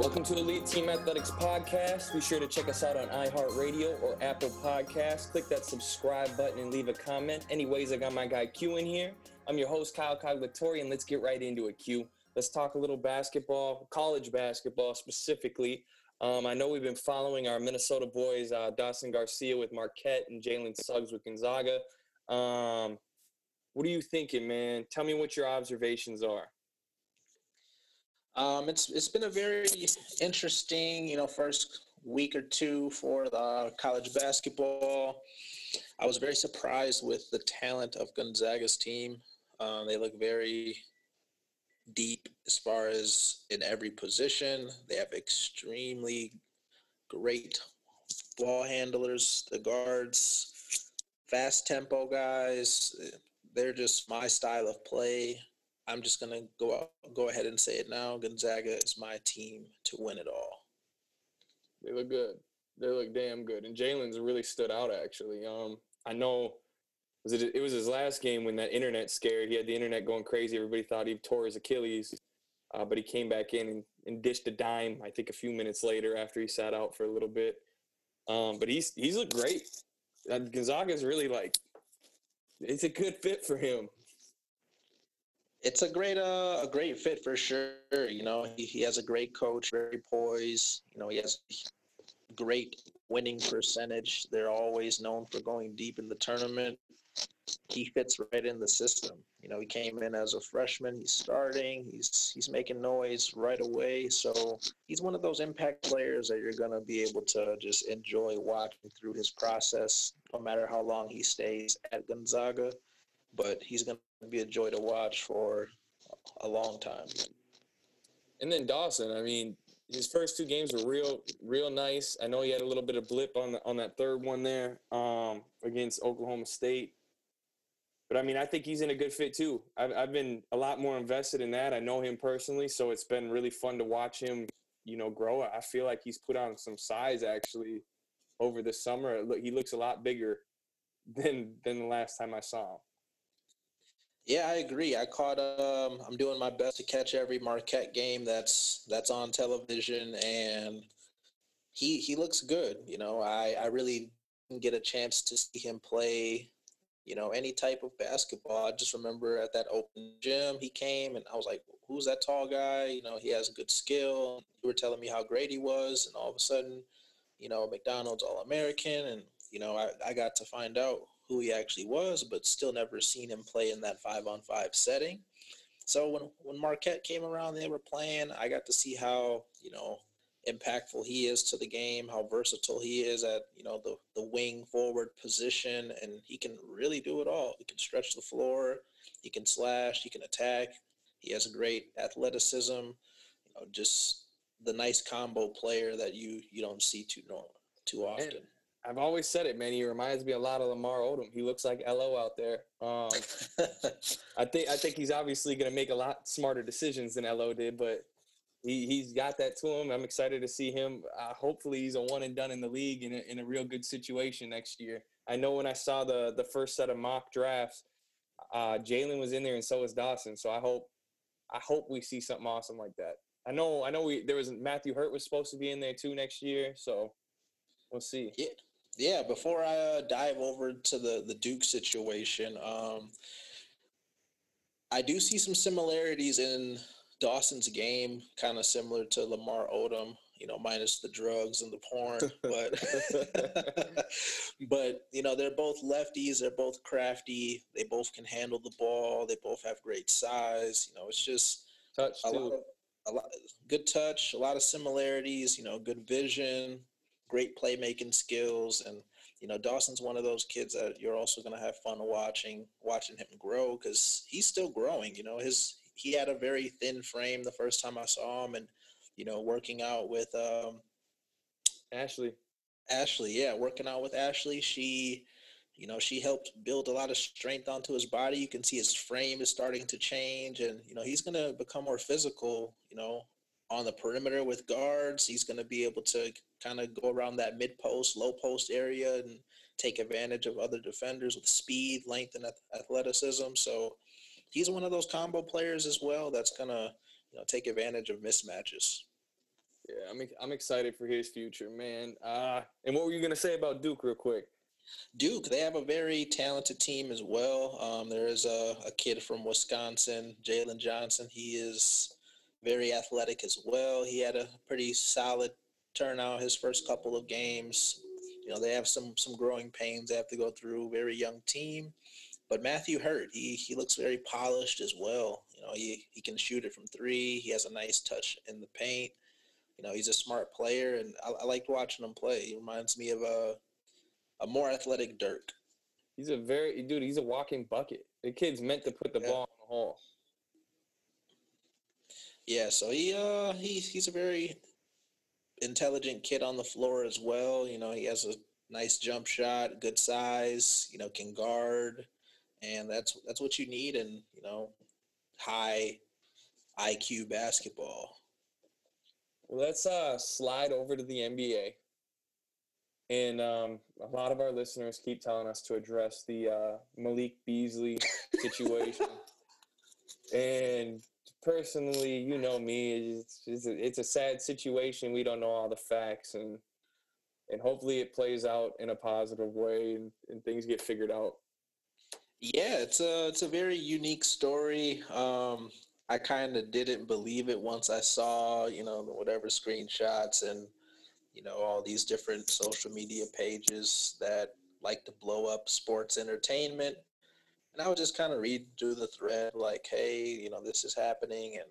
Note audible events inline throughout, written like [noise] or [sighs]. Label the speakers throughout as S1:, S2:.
S1: Welcome to Elite Team Athletics Podcast. Be sure to check us out on iHeartRadio or Apple Podcasts. Click that subscribe button and leave a comment. Anyways, I got my guy Q in here. I'm your host, Kyle Coglatori, and let's get right into it, Q. Let's talk a little basketball, college basketball specifically. Um, I know we've been following our Minnesota boys, uh, Dawson Garcia with Marquette and Jalen Suggs with Gonzaga. Um, what are you thinking, man? Tell me what your observations are.
S2: Um, it's it's been a very interesting, you know, first week or two for the college basketball. I was very surprised with the talent of Gonzaga's team. Um, they look very deep as far as in every position. They have extremely great ball handlers, the guards, fast tempo guys. They're just my style of play. I'm just gonna go go ahead and say it now. Gonzaga is my team to win it all.
S1: They look good. They look damn good. And Jalen's really stood out actually. Um, I know was it it was his last game when that internet scared. He had the internet going crazy. Everybody thought he tore his Achilles, uh, but he came back in and, and, dished a dime. I think a few minutes later after he sat out for a little bit. Um, but he's he's looked great. Uh, Gonzaga's really like it's a good fit for him
S2: it's a great uh, a great fit for sure. You know, he, he has a great coach, very poised. You know, he has great winning percentage. They're always known for going deep in the tournament. He fits right in the system. You know, he came in as a freshman. He's starting. He's he's making noise right away. So he's one of those impact players that you're gonna be able to just enjoy watching through his process, no matter how long he stays at Gonzaga. But he's gonna be a joy to watch for a long time.
S1: And then Dawson, I mean, his first two games were real, real nice. I know he had a little bit of blip on the, on that third one there um, against Oklahoma State, but I mean, I think he's in a good fit too. I've, I've been a lot more invested in that. I know him personally, so it's been really fun to watch him, you know, grow. I feel like he's put on some size actually over the summer. He looks a lot bigger [laughs] than than the last time I saw him.
S2: Yeah, I agree. I caught. Um, I'm doing my best to catch every Marquette game that's that's on television, and he he looks good. You know, I I really didn't get a chance to see him play. You know, any type of basketball. I just remember at that open gym he came, and I was like, "Who's that tall guy?" You know, he has good skill. You were telling me how great he was, and all of a sudden, you know, McDonald's All American, and you know, I I got to find out who he actually was, but still never seen him play in that five on five setting. So when when Marquette came around, they were playing. I got to see how you know impactful he is to the game, how versatile he is at you know the the wing forward position, and he can really do it all. He can stretch the floor, he can slash, he can attack. He has a great athleticism. You know, just the nice combo player that you you don't see too normal too often.
S1: I've always said it, man. He reminds me a lot of Lamar Odom. He looks like Lo out there. Um, [laughs] I think I think he's obviously going to make a lot smarter decisions than Lo did, but he he's got that to him. I'm excited to see him. Uh, hopefully, he's a one and done in the league in a, in a real good situation next year. I know when I saw the the first set of mock drafts, uh, Jalen was in there and so was Dawson. So I hope I hope we see something awesome like that. I know I know we there was Matthew Hurt was supposed to be in there too next year. So we'll see.
S2: Yeah yeah, before I uh, dive over to the the Duke situation, um, I do see some similarities in Dawson's game, kind of similar to Lamar Odom. You know, minus the drugs and the porn, but [laughs] but you know they're both lefties. They're both crafty. They both can handle the ball. They both have great size. You know, it's just
S1: touch
S2: a too. lot of a lot good touch, a lot of similarities. You know, good vision great playmaking skills and you know Dawson's one of those kids that you're also going to have fun watching watching him grow cuz he's still growing you know his he had a very thin frame the first time I saw him and you know working out with um
S1: Ashley
S2: Ashley yeah working out with Ashley she you know she helped build a lot of strength onto his body you can see his frame is starting to change and you know he's going to become more physical you know on the perimeter with guards. He's going to be able to kind of go around that mid post, low post area and take advantage of other defenders with speed, length, and athleticism. So he's one of those combo players as well that's going to you know take advantage of mismatches.
S1: Yeah, I'm I'm excited for his future, man. Uh, and what were you gonna say about Duke, real quick?
S2: Duke, they have a very talented team as well. Um, there is a, a kid from Wisconsin, Jalen Johnson. He is very athletic as well. He had a pretty solid turnout his first couple of games. You know, they have some some growing pains they have to go through. Very young team, but Matthew Hurt, he he looks very polished as well. You know, he he can shoot it from three. He has a nice touch in the paint. You know, he's a smart player, and I, I liked watching him play. He reminds me of a a more athletic Dirk.
S1: He's a very dude. He's a walking bucket. The kid's meant to put the yeah. ball in the hole.
S2: Yeah, so he uh he he's a very intelligent kid on the floor as well. You know, he has a nice jump shot, good size. You know, can guard, and that's that's what you need in you know high IQ basketball.
S1: Let's uh, slide over to the NBA. And um, a lot of our listeners keep telling us to address the uh, Malik Beasley situation. [laughs] and personally, you know me, it's, it's, a, it's a sad situation. We don't know all the facts, and and hopefully it plays out in a positive way and, and things get figured out.
S2: Yeah, it's a it's a very unique story. Um, I kind of didn't believe it once I saw, you know, whatever screenshots and, you know, all these different social media pages that like to blow up sports entertainment. And I would just kind of read through the thread like, hey, you know, this is happening. And,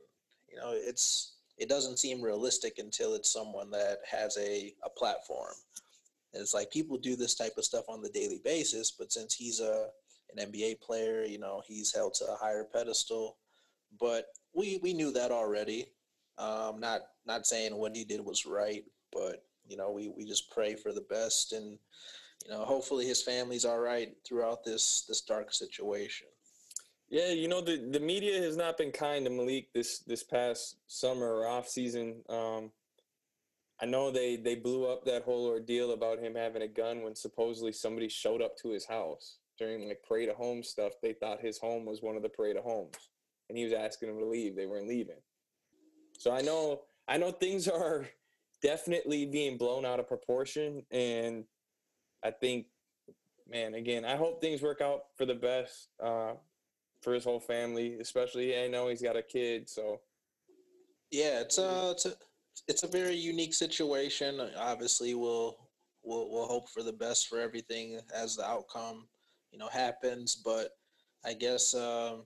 S2: you know, it's, it doesn't seem realistic until it's someone that has a, a platform. And it's like people do this type of stuff on the daily basis, but since he's a, an NBA player, you know, he's held to a higher pedestal but we we knew that already. Um, not not saying what he did was right, but you know we we just pray for the best, and you know hopefully his family's all right throughout this this dark situation.
S1: Yeah, you know the the media has not been kind to Malik this this past summer or off season. Um, I know they they blew up that whole ordeal about him having a gun when supposedly somebody showed up to his house during like parade of home stuff. They thought his home was one of the parade of homes and he was asking them to leave. They weren't leaving. So I know I know things are definitely being blown out of proportion, and I think, man, again, I hope things work out for the best uh, for his whole family. Especially, I know he's got a kid, so
S2: yeah, it's a it's a it's a very unique situation. Obviously, we'll we'll we'll hope for the best for everything as the outcome you know happens, but I guess. Um,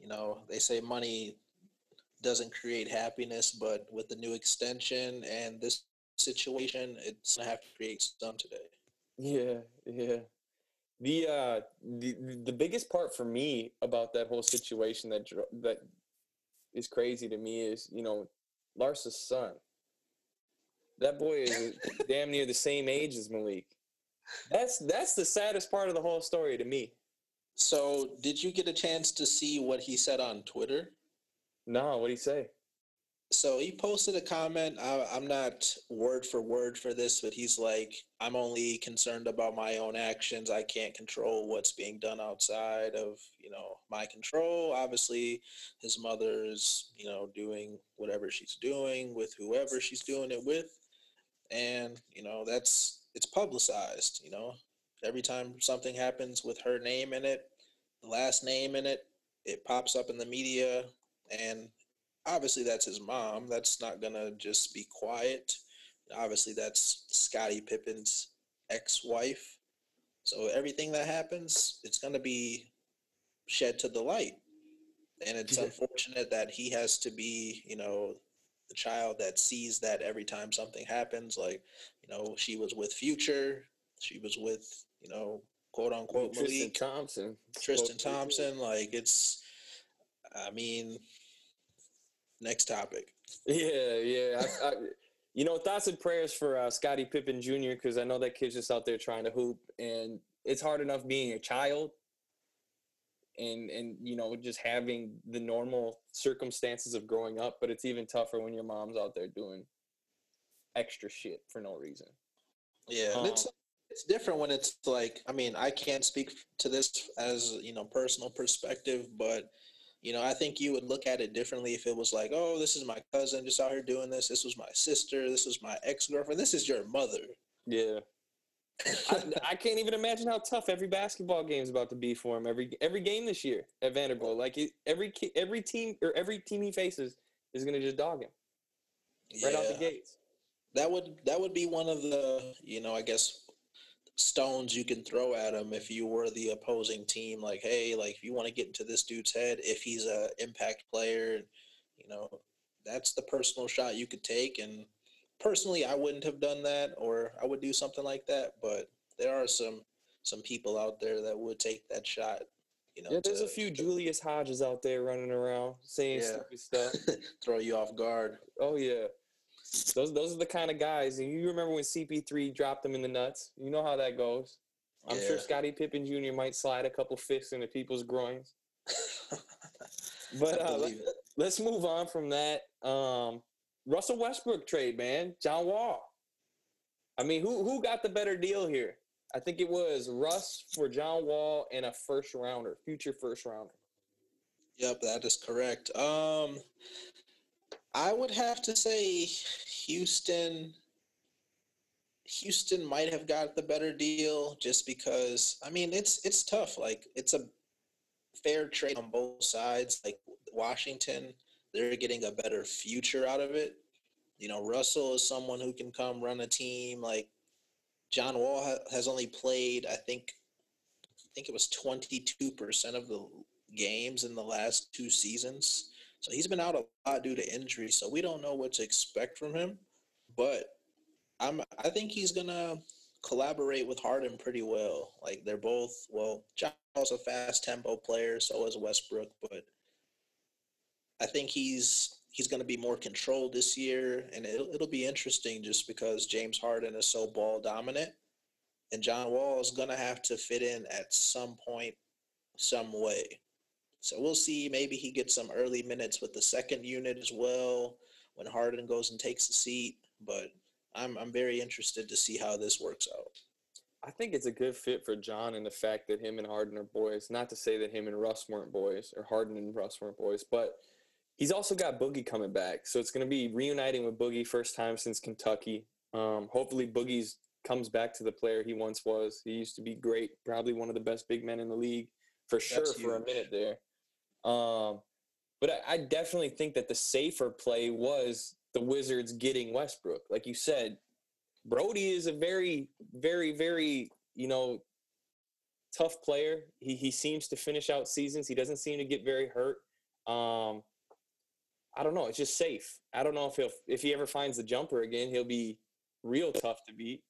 S2: you know, they say money doesn't create happiness, but with the new extension and this situation, it's gonna have to create some today.
S1: Yeah, yeah. The uh, the the biggest part for me about that whole situation that that is crazy to me is you know Larsa's son. That boy is damn near the same age as Malik. That's that's the saddest part of the whole story to me.
S2: So, did you get a chance to see what he said on Twitter?
S1: No, what did he say?
S2: So he posted a comment. I, am not word for word for this, but he's like, "I'm only concerned about my own actions. I can't control what's being done outside of you know my control." Obviously, his mother is you know doing whatever she's doing with whoever she's doing it with, and you know that's it's publicized. You know, every time something happens with her name in it, the last name in it, it pops up in the media. And obviously, that's his mom. That's not to just be quiet. Obviously, that's Scottie Pippen's ex wife. So everything that happens, it's to be shed to the light. And it's unfortunate that he has to be, you know, the child that sees that every time something happens. Like, you know, she was with Future, she was with you know, quote unquote
S1: Tristan Malik, Thompson.
S2: Tristan Thompson. Like it's, I mean, next topic. [laughs]
S1: Yeah, yeah. I, I, you know, thoughts and prayers for uh, Scottie Pippen Jr. because I know that kid's just out there trying to hoop, and it's hard enough being a child. And and you know just having the normal circumstances of growing up but it's even tougher when your mom's out there doing extra shit for no reason.
S2: Yeah. Um, it's it's different when it's like i mean i can't speak to this as you know personal perspective but you know i think you would look at it differently if it was like oh this is my cousin just out here doing this. This was my sister. This was my ex-girlfriend. This is your mother.
S1: Yeah I, [laughs] I, can't even imagine how tough every basketball game is about to be for him. Every every game this year at Vanderbilt, like every every team or every team he faces is going to just dog him right yeah. out the gates.
S2: That would that would be one of the you know I guess stones you can throw at him if you were the opposing team. Like hey, like if you want to get into this dude's head, if he's a impact player, you know that's the personal shot you could take and personally, I wouldn't have done that, or I would do something like that. But there are some some people out there that would take that shot. You know,
S1: yeah, there's to, a few to, Julius Hodges out there running around saying yeah. stupid stuff, [laughs]
S2: throw you off guard.
S1: Oh yeah, those those are the kind of guys. And you remember when CP3 dropped them in the nuts? You know how that goes. I'm yeah. sure Scottie Pippen Jr. might slide a couple fists into people's groins. [laughs] but uh, let, us move on from that. Um, Russell Westbrook trade, man. John Wall. I mean, who who got the better deal here? I think it was Russ for John Wall and a first rounder, future first rounder.
S2: Yep, that is correct. Um, I would have to say Houston. Houston might have got the better deal just because I mean it's it's tough. Like it's a fair trade on both sides. Like Washington they're getting a better future out of it. You know, Russell is someone who can come run a team. Like John Wall ha- has only played, I think, I think it was 22% of the games in the last two seasons. So he's been out a lot due to injury. So we don't know what to expect from him. But I'm I think he's gonna collaborate with Harden pretty well. Like they're both well, John's a fast tempo player, so is Westbrook, but I think he's he's going to be more controlled this year, and it'll it'll be interesting just because James Harden is so ball dominant, and John Wall is going to have to fit in at some point, some way. So we'll see. Maybe he gets some early minutes with the second unit as well when Harden goes and takes a seat. But I'm I'm very interested to see how this works out.
S1: I think it's a good fit for John in the fact that him and Harden are boys. Not to say that him and Russ weren't boys or Harden and Russ weren't boys, but He's also got Boogie coming back, so it's going to be reuniting with Boogie first time since Kentucky. Um, hopefully, Boogie's comes back to the player he once was. He used to be great, probably one of the best big men in the league for sure for a minute there. Um, but I, I definitely think that the safer play was the Wizards getting Westbrook. Like you said, Brodie is a very, very, very, you know, tough player. He he seems to finish out seasons. He doesn't seem to get very hurt. Um, I don't know. It's just safe. I don't know if he'll if he ever finds the jumper again, he'll be real tough to beat.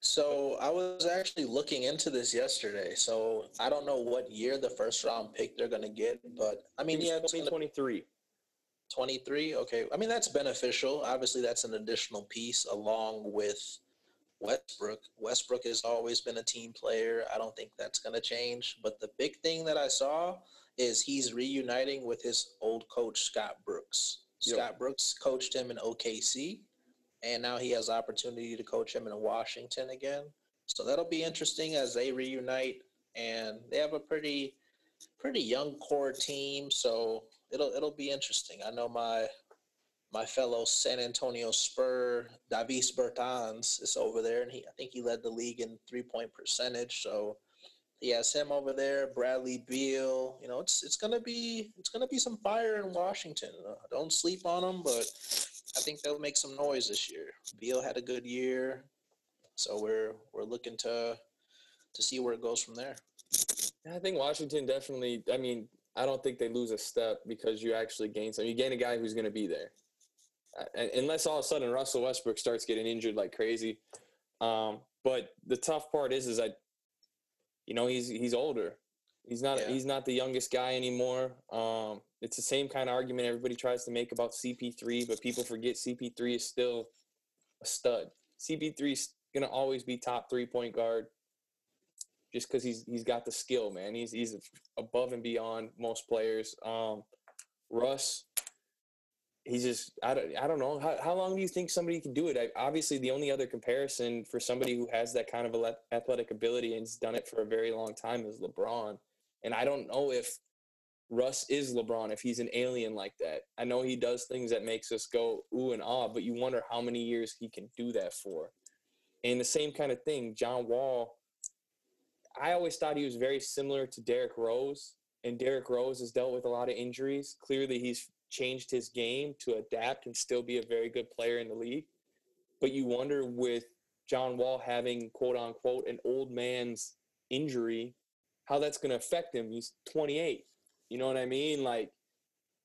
S2: So I was actually looking into this yesterday. So I don't know what year the first round pick they're going to get, but I mean, yeah,
S1: it's 2023.
S2: 23. Okay. I mean, that's beneficial. Obviously, that's an additional piece along with Westbrook. Westbrook has always been a team player. I don't think that's going to change. But the big thing that I saw is he's reuniting with his old coach Scott Brooks. Yep. Scott Brooks coached him in OKC, and now he has opportunity to coach him in Washington again. So that'll be interesting as they reunite, and they have a pretty pretty young core team. So it'll it'll be interesting. I know my my fellow San Antonio Spur, Davis Bertans, is over there, and he I think he led the league in three point percentage. So has him over there, Bradley Beal. You know, it's it's gonna be it's gonna be some fire in Washington. Uh, don't sleep on them, but I think they'll make some noise this year. Beal had a good year, so we're we're looking to to see where it goes from there.
S1: I think Washington definitely. I mean, I don't think they lose a step because you actually gain some. You gain a guy who's going to be there, uh, unless all of a sudden Russell Westbrook starts getting injured like crazy. Um, but the tough part is, is I you know he's he's older. He's not yeah. he's not the youngest guy anymore. Um, it's the same kind of argument everybody tries to make about CP3, but people forget CP3 is still a stud. CP3 is gonna always be top three point guard. just because he's he's got the skill, man. He's he's above and beyond most players. Um, Russ, he's just I don't I don't know how how long do you think somebody can do it? I, obviously, the only other comparison for somebody who has that kind of athletic ability and's done it for a very long time is LeBron, and I don't know if Russ is LeBron if he's an alien like that. I know he does things that makes us go ooh and ah, but you wonder how many years he can do that for. And the same kind of thing, John Wall. I always thought he was very similar to Derrick Rose, and Derrick Rose has dealt with a lot of injuries. Clearly, he's changed his game to adapt and still be a very good player in the league. But you wonder with John Wall having quote unquote an old man's injury, how that's going to affect him. He's 28 you know what I mean? Like,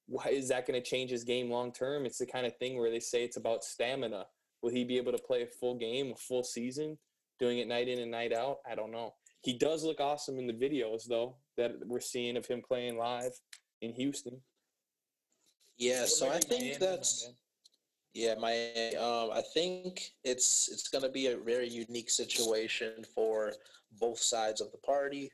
S1: why is that going to change his game long term? It's the kind of thing where they say it's about stamina. Will he be able to play a full game, a full season, doing it night in and night out? I don't know. He does look awesome in the videos, though, that we're seeing of him playing live in Houston.
S2: Yeah, so I think that's yeah, my um, I think it's it's going to be a very unique situation for both sides of the party.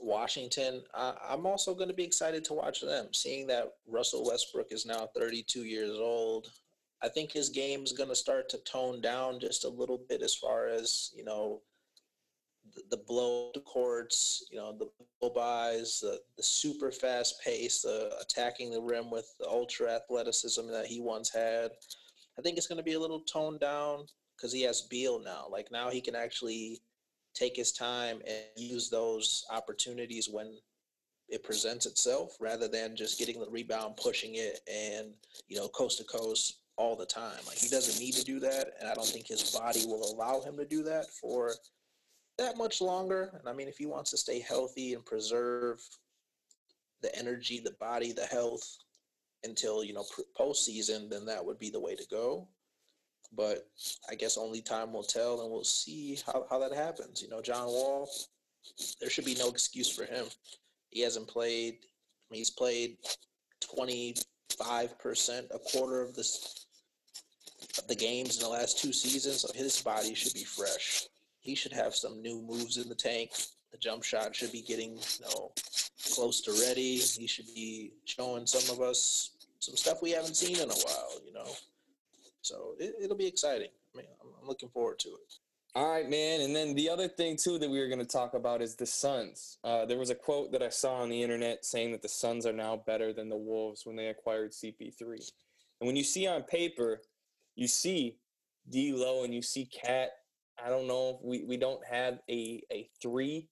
S2: Washington, I, I'm also going to be excited to watch them. Seeing that Russell Westbrook is now 32 years old, I think his game is going to start to tone down just a little bit as far as you know the, blow courts, you know the blow bys, the, the super fast pace, the attacking the rim with the ultra athleticism that he once had. I think it's going to be a little toned down because he has Beal now. Like now he can actually take his time and use those opportunities when it presents itself rather than just getting the rebound, pushing it, and you know, coast to coast all the time. Like he doesn't need to do that, and I don't think his body will allow him to do that for that much longer. And I mean, if he wants to stay healthy and preserve the energy, the body, the health until you know postseason, then that would be the way to go. But I guess only time will tell, and we'll see how, how that happens. You know, John Wall, there should be no excuse for him. He hasn't played. I mean, he's played twenty five percent, a quarter of this of the games in the last two seasons. So his body should be fresh. He should have some new moves in the tank. The jump shot should be getting you know close to ready. He should be showing some of us some stuff we haven't seen in a while. You know, so it, will be exciting. I mean, I'm, I'm looking forward to it.
S1: All right, man. And then the other thing too that we were going to talk about is the Suns. Uh, there was a quote that I saw on the internet saying that the Suns are now better than the Wolves when they acquired CP3. And when you see on paper, you see D'Lo and you see KAT. I don't know. We we don't have a a three,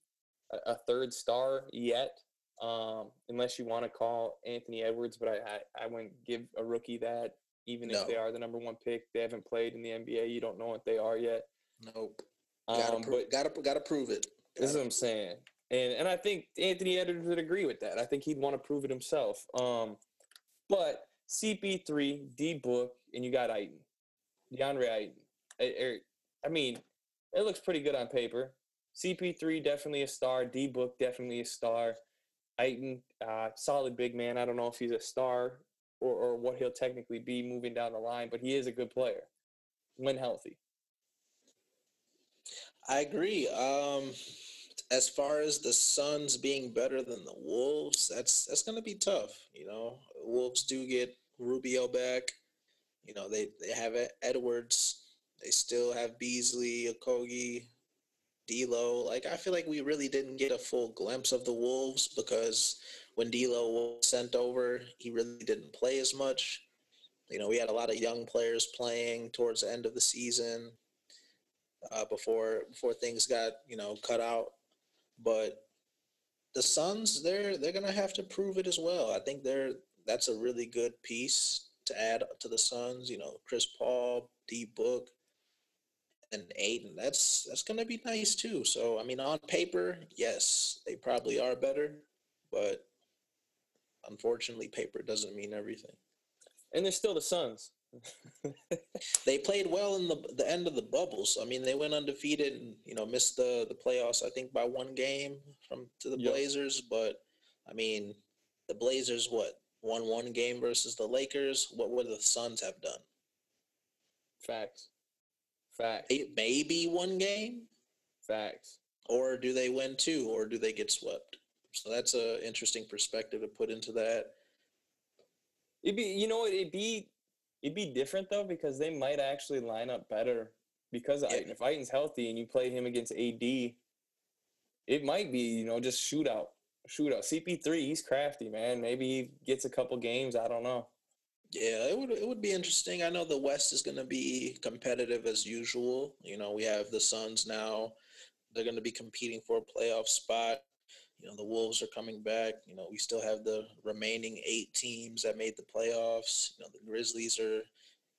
S1: a, third star yet, um, unless you want to call Anthony Edwards. But I, I I wouldn't give a rookie that even no. if they are the number one pick. They haven't played in the NBA. You don't know what they are yet.
S2: Nope. Gotta um, pro- but gotta gotta prove it.
S1: Gotta. This is what I'm saying, and and I think Anthony Edwards would agree with that. I think he'd want to prove it himself. Um, but CP3, D Book, and you got Ayton, DeAndre Ayton. I, I mean, it looks pretty good on paper. CP3 definitely a star. D Book definitely a star. Ayton, uh, solid big man. I don't know if he's a star or, or what he'll technically be moving down the line, but he is a good player when healthy.
S2: I agree. Um, as far as the Suns being better than the Wolves, that's that's going to be tough. You know, Wolves do get Rubio back. You know, they they have Edwards. They still have Beasley, Okogie, D'Lo. Like I feel like we really didn't get a full glimpse of the Wolves because when D'Lo was sent over, he really didn't play as much. You know, we had a lot of young players playing towards the end of the season uh, before before things got you know cut out. But the Suns, they're they're gonna have to prove it as well. I think they're that's a really good piece to add to the Suns. You know, Chris Paul, D Book, and Ayton. That's that's gonna be nice too. So I mean, on paper, yes, they probably are better, but unfortunately, paper doesn't mean everything.
S1: And they're still the Suns. [laughs]
S2: they played well in the the end of the bubbles. I mean, they went undefeated and you know missed the the playoffs. I think by one game from to the yep. Blazers. But I mean, the Blazers what won one game versus the Lakers. What would the Suns have done?
S1: Facts. Facts.
S2: Maybe one game.
S1: Facts.
S2: or do they win two, or do they get swept? So that's a interesting perspective to put into that.
S1: It'd be, you know, it'd be, it'd be different though because they might actually line up better because yeah. If Ayton's healthy and you play him against AD, it might be, you know, just shootout, shootout. CP3, he's crafty, man. Maybe he gets a couple games. I don't know.
S2: Yeah, it would it would be interesting. I know the West is going to be competitive as usual. You know, we have the Suns now; they're going to be competing for a playoff spot. You know, the Wolves are coming back. You know, we still have the remaining eight teams that made the playoffs. You know, the Grizzlies are,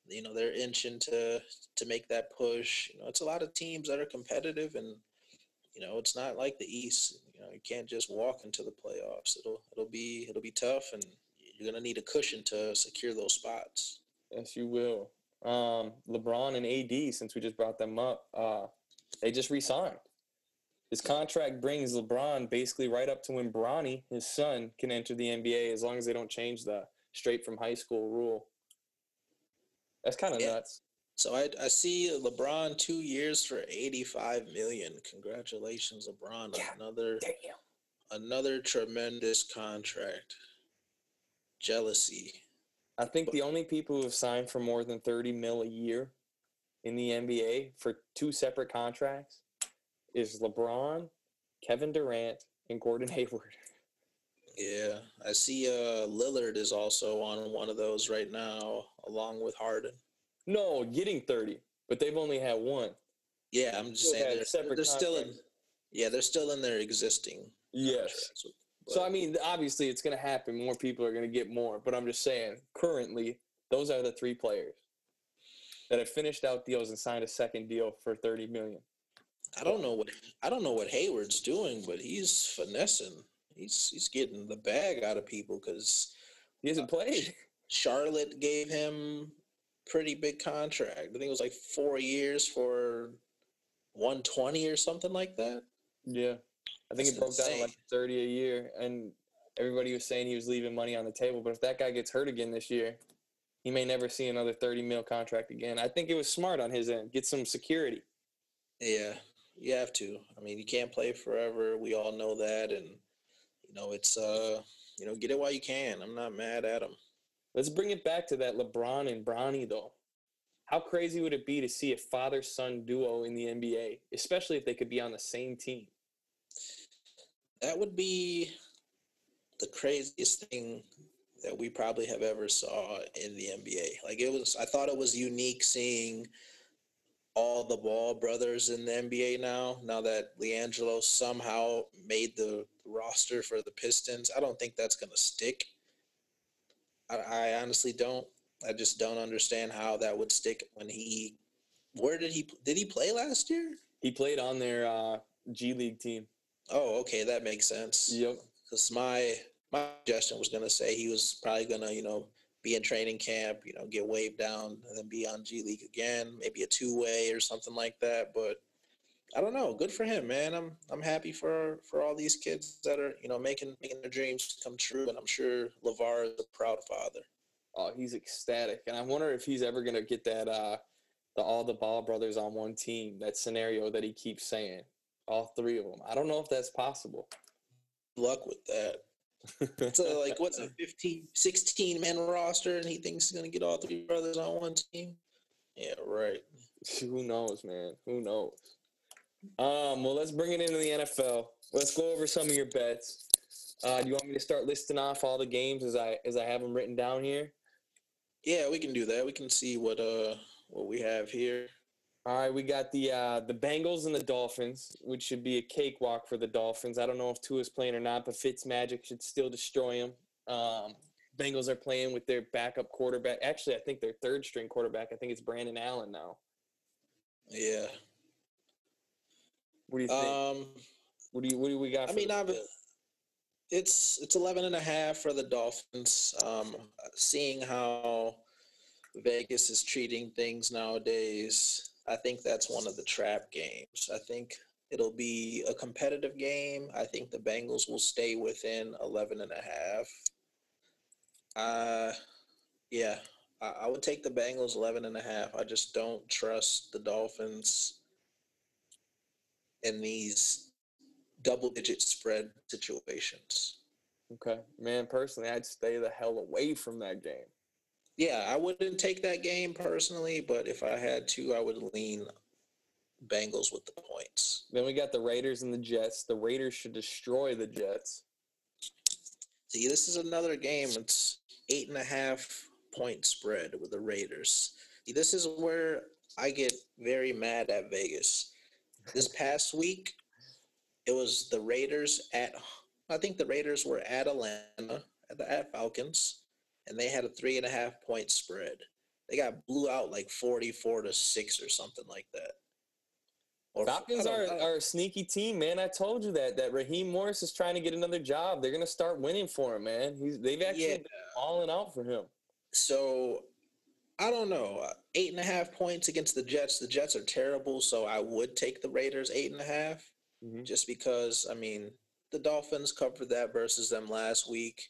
S2: you know, they're inching to to make that push. You know, it's a lot of teams that are competitive, and you know, it's not like the East. You know, you can't just walk into the playoffs. It'll it'll be it'll be tough, and you're going to need a cushion to secure those spots.
S1: Yes, you will. Um, LeBron and AD, since we just brought them up, uh, they just re-signed. His contract brings LeBron basically right up to when Bronny, his son, can enter the NBA as long as they don't change the straight from high school rule. That's kind of yeah. nuts.
S2: So I, I see LeBron two years for 85 million. Congratulations, LeBron. Yeah. Another Damn. another tremendous contract jealousy.
S1: I think the only people who have signed for more than 30 mil a year in the NBA for two separate contracts is LeBron, Kevin Durant, and Gordon [laughs] Hayward.
S2: Yeah, I see uh Lillard is also on one of those right now along with Harden.
S1: No, getting 30, but they've only had one.
S2: Yeah, I'm just saying they're, they're still in Yeah, they're still in their existing.
S1: Yes. So I mean, obviously, it's going to happen. More people are going to get more. But I'm just saying, currently, those are the three players that have finished out deals and signed a second deal for 30 million.
S2: I don't know what I don't know what Hayward's doing, but he's finessing. He's he's getting the bag out of people because
S1: he hasn't uh, played.
S2: Charlotte gave him pretty big contract. I think it was like four years for 120 or something like that.
S1: Yeah. I think That's it broke insane. down like 30 a year, and everybody was saying he was leaving money on the table. But if that guy gets hurt again this year, he may never see another 30 mil contract again. I think it was smart on his end. Get some security.
S2: Yeah, you have to. I mean, you can't play forever. We all know that, and you know it's uh, you know, get it while you can. I'm not mad at him.
S1: Let's bring it back to that LeBron and Bronny though. How crazy would it be to see a father-son duo in the NBA, especially if they could be on the same team?
S2: That would be the craziest thing that we probably have ever saw in the NBA. Like it was, I thought it was unique seeing all the Ball brothers in the NBA now. Now that LiAngelo somehow made the roster for the Pistons, I don't think that's going to stick. I, I honestly don't. I just don't understand how that would stick when he. Where did he did he play last year?
S1: He played on their uh, G League team.
S2: Oh, okay, that makes sense.
S1: Yep.
S2: Because my my suggestion was gonna say he was probably gonna, you know, be in training camp, you know, get waived down and then be on G League again, maybe a two way or something like that. But I don't know. Good for him, man. I'm I'm happy for for all these kids that are, you know, making making their dreams come true. And I'm sure LaVar is a proud father.
S1: Oh, he's ecstatic. And I wonder if he's ever gonna get that uh the all the ball brothers on one team, that scenario that he keeps saying all three of them. I don't know if that's possible.
S2: Luck with that. [laughs] so like what's a 15 16 man roster and he thinks he's gonna get all three brothers on one team? Yeah right. [laughs]
S1: Who knows man? Who knows? Um well let's bring it into the nfl let's go over some of your bets. Uh do you want me to start listing off all the games as i as i have them written down here?
S2: Yeah we can do that. We can see what uh what we have here
S1: all right, we got the uh, the Bengals and the Dolphins, which should be a cakewalk for the Dolphins. I don't know if Tua's playing or not, but Fitz Magic should still destroy them. Um, Bengals are playing with their backup quarterback. Actually, I think their third string quarterback. I think it's Brandon Allen now.
S2: Yeah.
S1: What do you think? Um, what do you what do we got?
S2: I mean, I've, it's it's 11 and a half for the Dolphins. Um, seeing how Vegas is treating things nowadays, I think that's one of the trap games. I think it'll be a competitive game. I think the Bengals will stay within 11 and a half. Uh, yeah, I, I would take the Bengals 11 and a half. I just don't trust the Dolphins in these double digit spread situations.
S1: Okay, man. Personally, I'd stay the hell away from that game.
S2: Yeah, I wouldn't take that game personally, but if I had to, I would lean Bengals with the points.
S1: Then we got the Raiders and the Jets. The Raiders should destroy the Jets.
S2: See, this is another game. It's eight and a half point spread with the Raiders. See, this is where I get very mad at Vegas. This [laughs] past week, it was the Raiders at. I think the Raiders were at Atlanta at the at Falcons, and they had a three and a half point spread. They got blew out like forty-four to six or something like that.
S1: Or, Falcons are, are a sneaky team, man. I told you that that Raheem Morris is trying to get another job. They're gonna start winning for him, man. He's they've actually yeah. been falling out for him.
S2: So I don't know. Eight and a half points against the Jets. The Jets are terrible, so I would take the Raiders eight and a half, mm-hmm. just because. I mean, the Dolphins covered that versus them last week.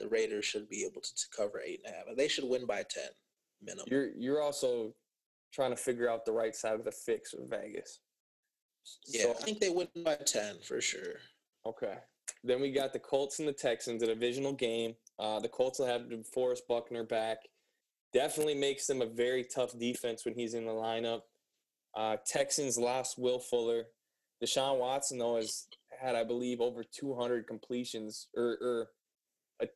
S2: The Raiders should be able to, to cover eight and a half. and They should win by ten minimum.
S1: You're you're also trying to figure out the right side of the fix with Vegas.
S2: Yeah, so, I think they win by 10 for sure.
S1: Okay. Then we got the Colts and the Texans, a divisional game. Uh, the Colts will have DeForest Buckner back. Definitely makes them a very tough defense when he's in the lineup. Uh, Texans lost Will Fuller. Deshaun Watson, though, has had, I believe, over 200 completions or, or uh,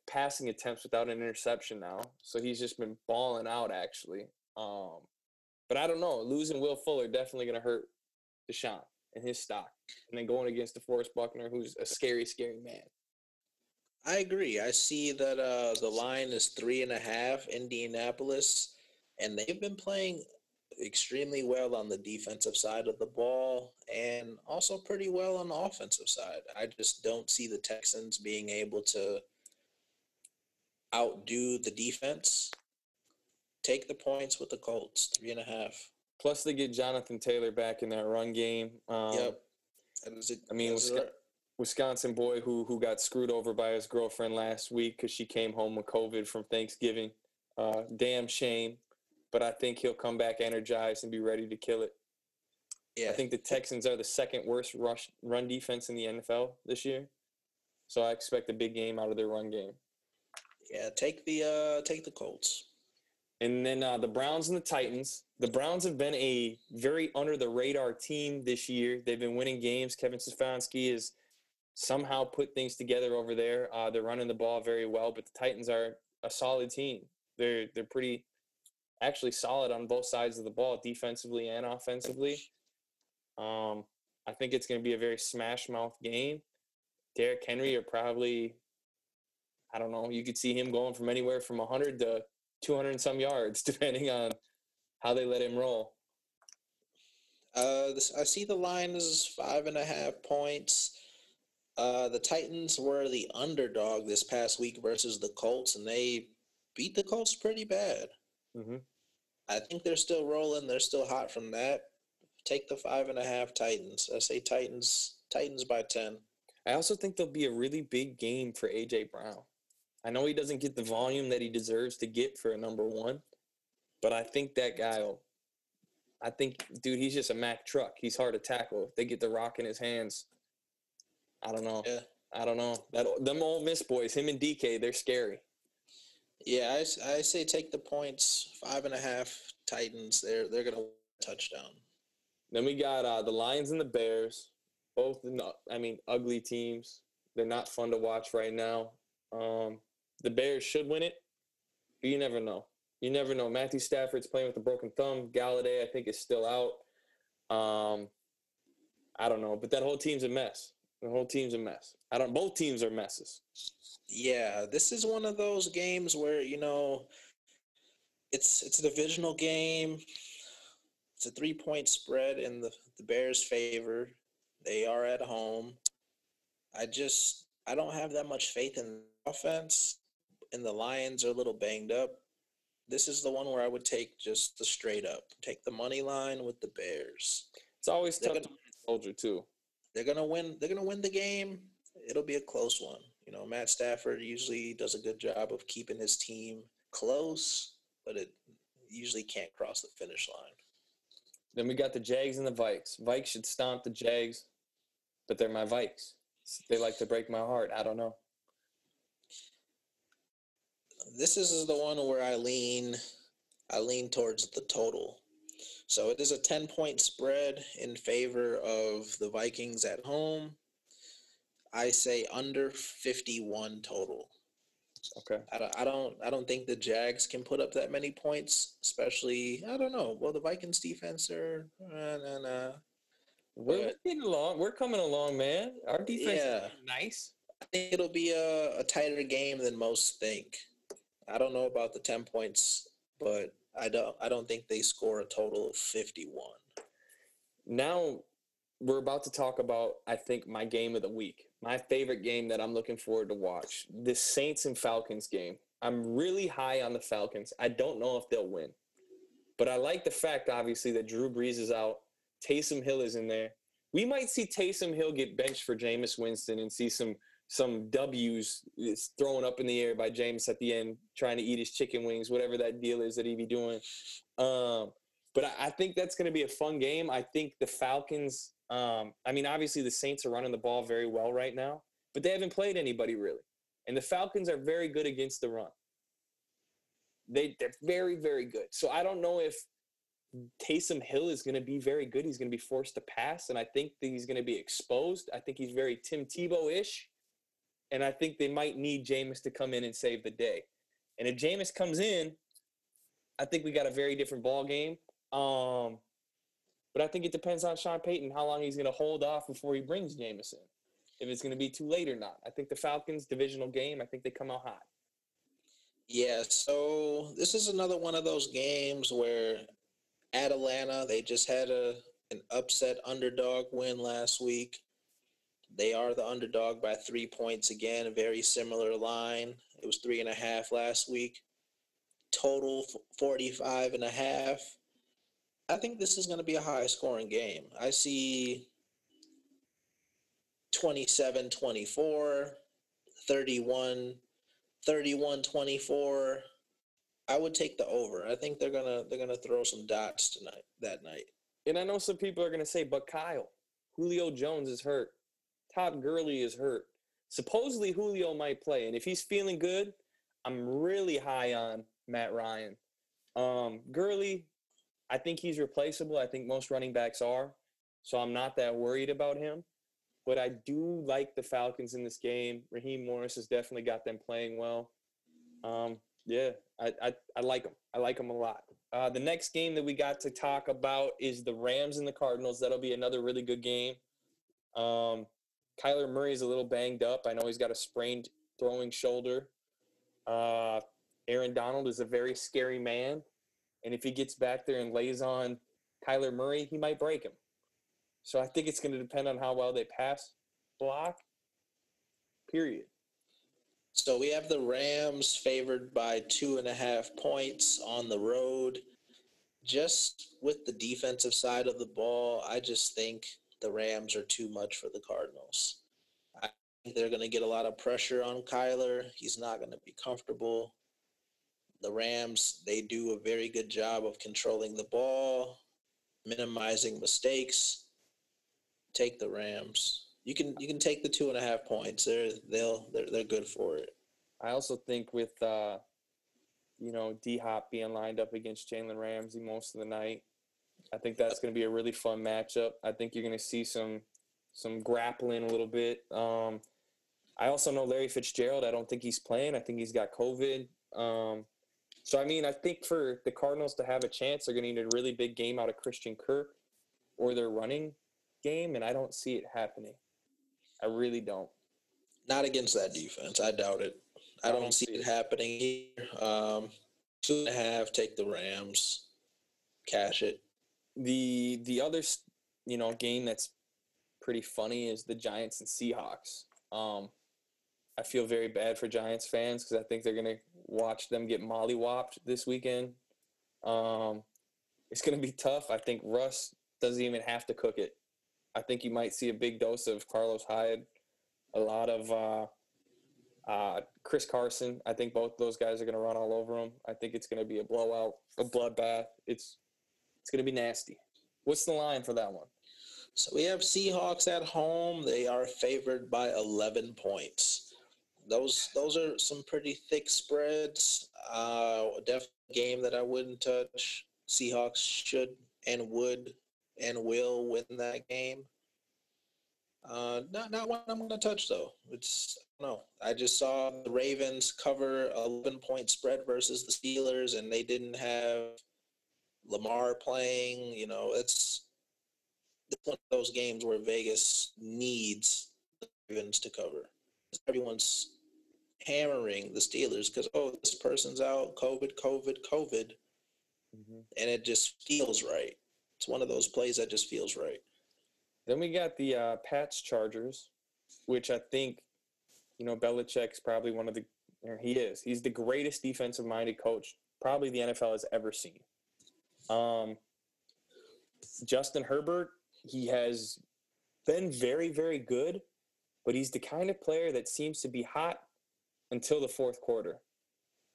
S1: passing attempts without an interception now. So he's just been balling out, actually. Um, but I don't know. Losing Will Fuller definitely going to hurt Deshaun and his stock, and then going against DeForest Buckner, who's a scary, scary man.
S2: I agree. I see that uh, the line is three and a half, Indianapolis, and they've been playing extremely well on the defensive side of the ball and also pretty well on the offensive side. I just don't see the Texans being able to outdo the defense. Take the points with the Colts, three and a half.
S1: Plus, they get Jonathan Taylor back in that run game. Um, yep. I mean, Wisconsin, Wisconsin boy who who got screwed over by his girlfriend last week because she came home with COVID from Thanksgiving. Uh, damn shame, but I think he'll come back energized and be ready to kill it. Yeah, I think the Texans are the second worst rush run defense in the NFL this year, so I expect a big game out of their run game.
S2: Yeah, take the uh, take the Colts.
S1: And then uh, the Browns and the Titans. The Browns have been a very under the radar team this year. They've been winning games. Kevin Stefanski has somehow put things together over there. Uh, they're running the ball very well, but the Titans are a solid team. They're they're pretty actually solid on both sides of the ball, defensively and offensively. Um, I think it's going to be a very smash mouth game. Derrick Henry are probably, I don't know, you could see him going from anywhere from 100 to 200 and some yards, [laughs] depending on how they let him roll.
S2: Uh, this, I see the line is five and a half points. Uh, the Titans were the underdog this past week versus the Colts, and they beat the Colts pretty bad. Mm-hmm. I think they're still rolling. They're still hot from that. Take the five and a half Titans. I say Titans. Titans by ten.
S1: I also think there'll be a really big game for AJ Brown. I know he doesn't get the volume that he deserves to get for a number one, but I think that guy will. I think, dude, he's just a Mack truck. He's hard to tackle. If they get the rock in his hands, I don't know. Yeah. I don't know. That them Ole Miss boys, him and DK, they're scary.
S2: Yeah, I, I say take the points, five and a half Titans. They're they're gonna touchdown.
S1: Then we got uh, the Lions and the Bears. Both, I mean, ugly teams. They're not fun to watch right now. Um, the Bears should win it, but you never know. You never know. Matthew Stafford's playing with a broken thumb. Golladay, I think, is still out. Um, I don't know, but that whole team's a mess. The whole team's a mess. I don't. Both teams are messes.
S2: Yeah, this is one of those games where you know, it's it's a divisional game. It's a three point spread in the the Bears' favor. They are at home. I just I don't have that much faith in offense and the Lions are a little banged up, this is the one where I would take just the straight up, take the money line with the Bears.
S1: It's always they're tough gonna, to soldier too.
S2: They're gonna win. They're gonna win the game. It'll be a close one. You know, Matt Stafford usually does a good job of keeping his team close, but it usually can't cross the finish line.
S1: Then we got the Jags and the Vikes. Vikes should stomp the Jags. but they're my Vikes. They like to break my heart. I don't know.
S2: This is the one where I lean I lean towards the total. So it is a 10 point spread in favor of the Vikings at home. I say under 51 total.
S1: Okay.
S2: I don't, I don't I don't think the Jags can put up that many points, especially I don't know. Well, the Vikings defense are uh, nah, nah.
S1: We're
S2: But-
S1: getting along. We're coming along, man. Our defense
S2: Yeah.
S1: is nice.
S2: I think it'll be a, a tighter game than most think. I don't know about the 10 points, but I don't I don't think they score a total of 51.
S1: Now we're about to talk about, I think, my game of the week. My favorite game that I'm looking forward to watch. The Saints and Falcons game. I'm really high on the Falcons. I don't know if they'll win. But I like the fact, obviously, that Drew Brees is out. Taysom Hill is in there. We might see Taysom Hill get benched for Jameis Winston and see some some W's thrown up in the air by Jameis at the end, trying to eat his chicken wings, whatever that deal is that he be doing. Um, but I, I think that's going to be a fun game. I think the Falcons. Um, I mean, obviously the Saints are running the ball very well right now, but they haven't played anybody really, and the Falcons are very good against the run. They they're very very good. So I don't know if Taysom Hill is going to be very good. He's going to be forced to pass, and I think that he's going to be exposed. I think he's very Tim Tebow ish, and I think they might need Jameis to come in and save the day. And if Jameis comes in, I think we got a very different ball game. Um, but I think it depends on Sean Payton how long he's going to hold off before he brings Jameis in. If it's going to be too late or not. I think the Falcons divisional game. I think they come out hot.
S2: Yeah, so this is another one of those games where at Atlanta they just had a an upset underdog win last week. They are the underdog by three points again, a very similar line. It was three and a half last week. Total f- 45 and a half. I think this is going to be a high scoring game. I see 27 24, 31 31 24 i would take the over i think they're gonna they're gonna throw some dots tonight that night
S1: And I know some people are going to say, but Kyle, Julio Jones is hurt. Todd Gurley is hurt. Supposedly Julio might play, and if he's feeling good, I'm really high on Matt Ryan. Um, Gurley, I think he's replaceable. I think most running backs are, so I'm not that worried about him. But I do like the Falcons in this game. Raheem Morris has definitely got them playing well. Um, yeah, I, I, I like them. I like them a lot. Uh, the next game that we got to talk about is the Rams and the Cardinals. That'll be another really good game. Um, Kyler Murray's a little banged up. I know he's got a sprained throwing shoulder. Uh, Aaron Donald is a very scary man. And if he gets back there and lays on Kyler Murray, he might break him. So I think it's going to depend on how well they pass block, period.
S2: so we have the rams favored by two and a half points on the road just with the defensive side of the ball i just think the rams are too much for the cardinals. I think they're going to get a lot of pressure on kyler. He's not going to be comfortable. The rams they do a very good job of controlling the ball minimizing mistakes. Take the rams. You can you can take the two and a half points. They're they'll they're they're good for it.
S1: I also think with uh, you know D Hop being lined up against Jalen Ramsey most of the night, I think that's going to be a really fun matchup. I think you're going to see some some grappling a little bit. Um, I also know Larry Fitzgerald. I don't think he's playing. I think he's got COVID. Um, so I mean, I think for the Cardinals to have a chance, they're going to need a really big game out of Christian Kirk or their running game, and I don't see it happening. I really don't.
S2: Not against that defense. I doubt it. I don't see it happening here. Um, two and a half. Take the Rams. Cash it.
S1: The the other you know game that's pretty funny is the Giants and Seahawks. Um, I feel very bad for Giants fans because I think they're gonna watch them get mollywopped this weekend. Um, it's gonna be tough. I think Russ doesn't even have to cook it. I think you might see a big dose of Carlos Hyde, a lot of uh, uh, Chris Carson. I think both those guys are gonna run all over him. I think it's gonna be a blowout, a bloodbath. It's it's gonna be nasty. What's the line for that one?
S2: So we have Seahawks at home. They are favored by 11 points. Those those are some pretty thick spreads. Uh, definitely game that I wouldn't touch. Seahawks should and would and will win that game. Uh, not not one I'm going to touch though. It's no. I just saw the Ravens cover 11 point spread versus the Steelers, and they didn't have Lamar playing. You know, it's it's one of those games where Vegas needs the Ravens to cover. Everyone's hammering the Steelers because oh, this person's out, COVID, COVID, COVID, mm-hmm. and it just feels right. It's one of those plays that just feels right.
S1: Then we got the uh, Pats Chargers, which I think, you know, Belichick's probably one of the, or he is, he's the greatest defensive minded coach probably the NFL has ever seen. Um, Justin Herbert, he has been very, very good, but he's the kind of player that seems to be hot until the fourth quarter.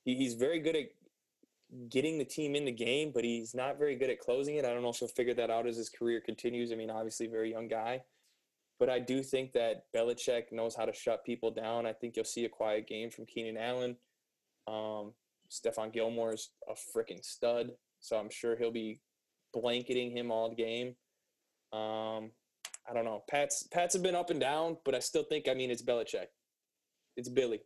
S1: He, he's very good at getting the team in the game, but he's not very good at closing it. I don't know if he'll figure that out as his career continues. I mean, obviously, very young guy. But I do think that Belichick knows how to shut people down. I think you'll see a quiet game from Keenan Allen. Um, Stephon Gilmore's a freaking stud, so I'm sure he'll be blanketing him all game. Um, I don't know. Pats Pats have been up and down, but I still think I mean it's Belichick. It's Billy.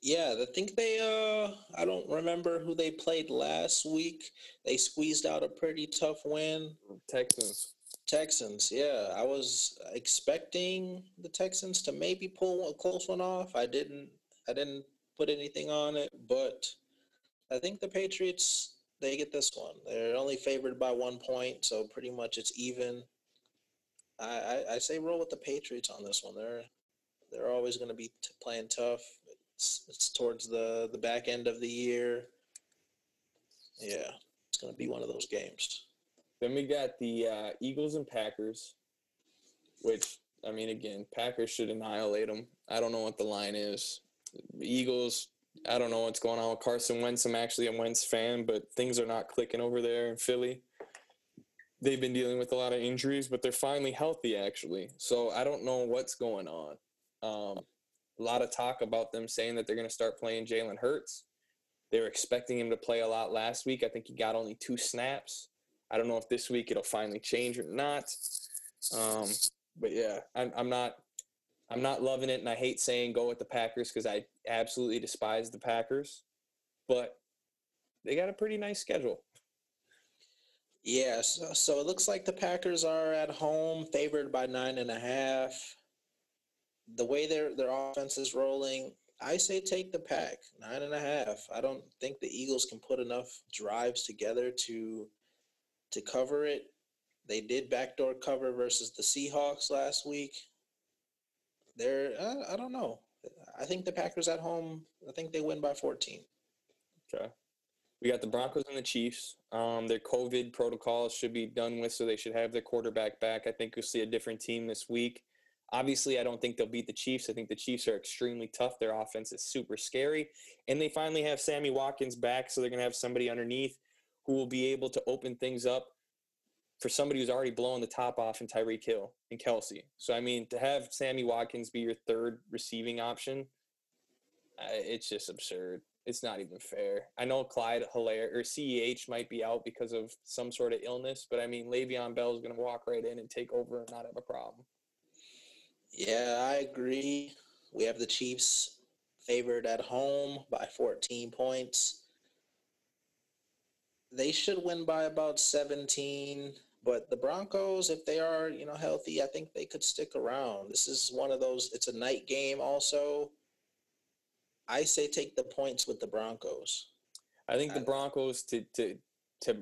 S2: Yeah, I think they uh I don't remember who they played last week. They squeezed out a pretty tough win.
S1: Texans.
S2: Texans, yeah. I was expecting the Texans to maybe pull a close one off. I didn't I didn't put anything on it, but I think the Patriots they get this one. They're only favored by one point, so pretty much it's even. I, I, I say roll with the Patriots on this one. They're they're always going to be t- playing tough. It's, it's towards the the back end of the year. Yeah, it's going to be one of those games.
S1: Then we got the uh, Eagles and Packers, which I mean, again, Packers should annihilate them. I don't know what the line is. Eagles, I don't know what's going on with Carson Wentz. I'm actually a Wentz fan, but things are not clicking over there in Philly. They've been dealing with a lot of injuries, but they're finally healthy, actually. So I don't know what's going on. Um, a lot of talk about them saying that they're going to start playing Jalen Hurts. They were expecting him to play a lot last week. I think he got only two snaps. I don't know if this week it'll finally change or not. Um, but yeah, I'm, I'm not I'm not loving it, and I hate saying go with the Packers because I absolutely despise the Packers. But they got a pretty nice schedule.
S2: Yeah, so, so it looks like the Packers are at home, favored by nine and a half the way their their offense is rolling, I say take the pack nine and a half. I don't think the Eagles can put enough drives together to to cover it. They did backdoor cover versus the Seahawks last week. They're I, I don't know. I think the Packers at home. I think they win by fourteen.
S1: Okay. We got the Broncos and the Chiefs. Um, their COVID protocols should be done with, so they should have their quarterback back. I think you'll see a different team this week. Obviously, I don't think they'll beat the Chiefs. I think the Chiefs are extremely tough. Their offense is super scary. And they finally have Sammy Watkins back, so they're going to have somebody underneath who will be able to open things up for somebody who's already blown the top off in Tyreek Hill and Kelce. So, I mean, to have Sammy Watkins be your third receiving option, it's just absurd. It's not even fair. I know Clyde Helaire or CEH might be out because of some sort of illness, but I mean, Le'Veon Bell is going to walk right in and take over and not have a problem.
S2: Yeah, I agree. We have the Chiefs favored at home by 14 points. They should win by about 17, but the Broncos, if they are, you know, healthy, I think they could stick around. This is one of those it's a night game also. I say take the points with the Broncos.
S1: I think the Broncos to to to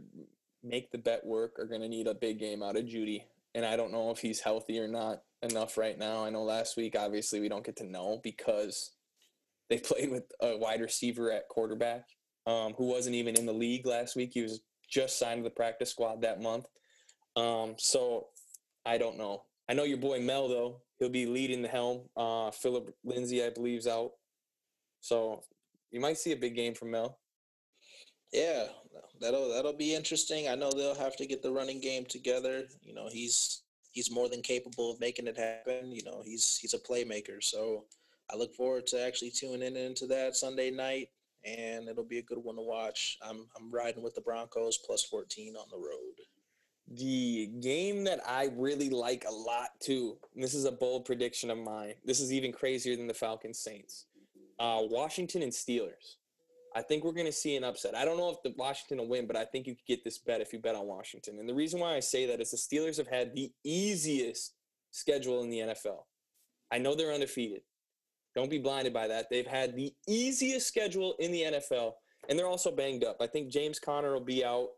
S1: make the bet work are going to need a big game out of Jeudy, and I don't know if he's healthy or not enough right now. I know last week, obviously, we don't get to know because they [laughs] played with a wide receiver at quarterback um, who wasn't even in the league last week. He was just signed to the practice squad that month. Um, so I don't know. I know your boy Mel, though. He'll be leading the helm. Uh, Phillip Lindsay, I believe, is out. So you might see a big game from Mel.
S2: Yeah, that'll that'll be interesting. I know they'll have to get the running game together. You know, he's he's more than capable of making it happen. You know, he's he's a playmaker. So I look forward to actually tuning in into that Sunday night, and it'll be a good one to watch. I'm I'm riding with the Broncos plus 14 on the road.
S1: The game that I really like a lot too. this is a bold prediction of mine. This is even crazier than the Falcons Saints. Uh, Washington and Steelers. I think we're going to see an upset. I don't know if the Washington will win, but I think you could get this bet if you bet on Washington. And the reason why I say that is the Steelers have had the easiest schedule in the NFL. I know they're undefeated. Don't be blinded by that. They've had the easiest schedule in the NFL, and they're also banged up. I think James Conner will be out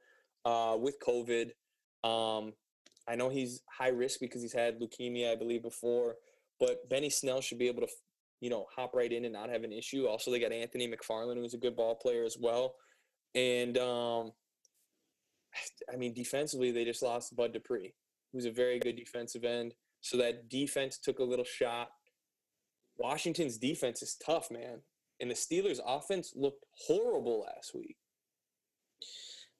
S1: uh, with COVID. Um, I know he's high risk because he's had leukemia, I believe, before. But Benny Snell should be able to you know, hop right in and not have an issue. Also, they got Anthony McFarland, who's a good ball player as well. And um, [sighs] I mean, defensively, they just lost Bud Dupree, who's a very good defensive end. So that defense took a little shot. Washington's defense is tough, man. And the Steelers' offense looked horrible last week.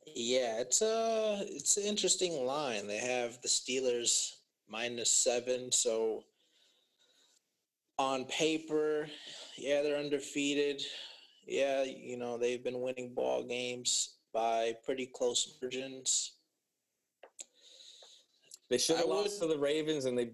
S2: Yeah, it's a it's an interesting line. They have the Steelers minus seven, so on paper, yeah, they're undefeated. Yeah, you know, they've been winning ball games by pretty close margins.
S1: They should have lost to the Ravens and they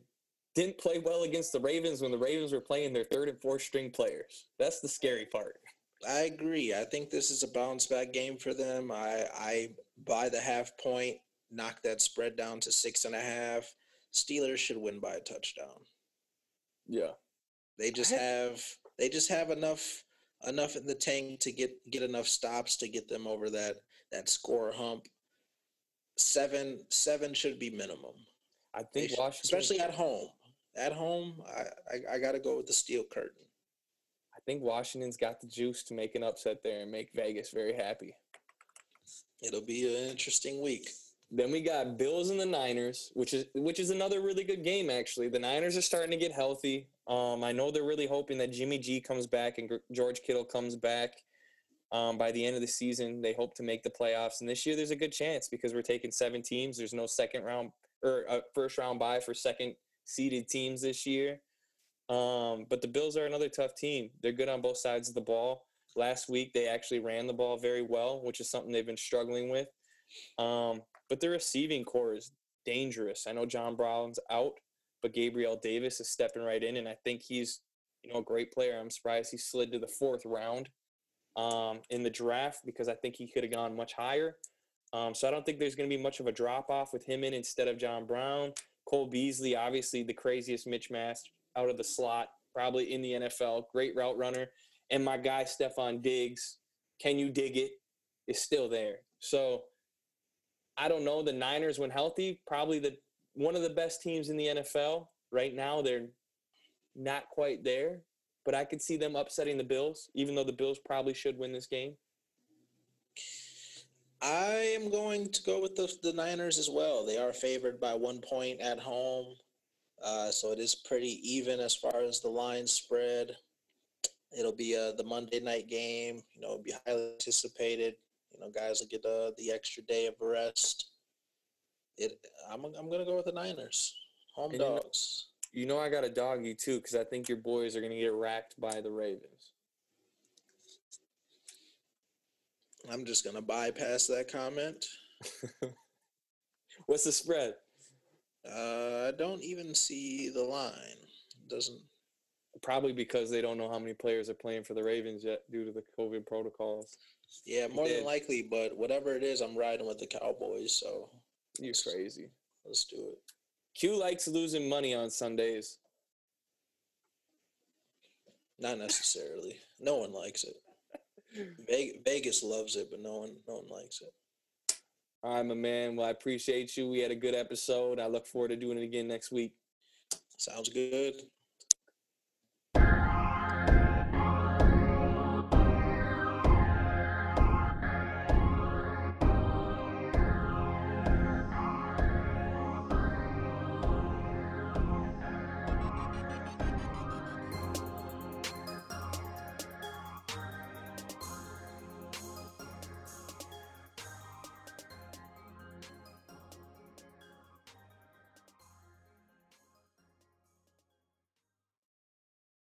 S1: didn't play well against the Ravens when the Ravens were playing their third and fourth string players. That's the scary part.
S2: I agree. I think this is a bounce back game for them. I I buy the half point, knock that spread down to six and a half. Steelers should win by a touchdown.
S1: Yeah,
S2: they just have they just have enough enough in the tank to get get enough stops to get them over that that score hump. Seven seven should be minimum.
S1: I think Washington,
S2: especially at home. At home, I, I, I got to go with the steel curtain.
S1: I think Washington's got the juice to make an upset there and make Vegas very happy.
S2: It'll be an interesting week.
S1: Then we got Bills and the Niners, which is which is another really good game actually. The Niners are starting to get healthy. Um, I know they're really hoping that Jimmy G comes back and George Kittle comes back um, by the end of the season. They hope to make the playoffs, and this year there's a good chance because we're taking seven teams. There's no second round or uh, first round bye for second seeded teams this year. Um, but the Bills are another tough team. They're good on both sides of the ball. Last week they actually ran the ball very well, which is something they've been struggling with. Um, but their receiving corps is dangerous. I know John Brown's out, but Gabriel Davis is stepping right in, and I think he's you know a great player. I'm surprised he slid to the fourth round um, in the draft because I think he could have gone much higher. Um, so I don't think there's going to be much of a drop off with him in instead of John Brown. Cole Beasley, obviously the craziest Mitch Mast out of the slot, probably in the NFL. Great route runner, and my guy Stefon Diggs, can you dig it? Is still there. So I don't know. The Niners, when healthy, probably the one of the best teams in the NFL. Right now, they're not quite there, but I could see them upsetting the Bills, even though the Bills probably should win this game.
S2: I am going to go with the, the Niners as well. They are favored by one point at home. Uh, so it is pretty even as far as the line spread. It'll be uh, the Monday night game. You know, it'll be highly anticipated. You know, guys will get uh, the extra day of rest. It. I'm. I'm gonna go with the Niners. Home and dogs.
S1: You know, you know, I got a doggy too because I think your boys are gonna get racked by the Ravens.
S2: I'm just gonna bypass that comment. [laughs]
S1: What's the spread?
S2: Uh, I don't even see the line. It doesn't.
S1: Probably because they don't know how many players are playing for the Ravens yet due to the COVID protocols.
S2: Yeah, more than likely, but whatever it is, I'm riding with the Cowboys. So
S1: you're crazy.
S2: Let's do it.
S1: Q likes losing money on Sundays.
S2: Not necessarily. No one likes it. Vegas loves it, but no one, no one likes it.
S1: All right, my man. Well, I appreciate you. We had a good episode. I look forward to doing it again next week.
S2: Sounds good.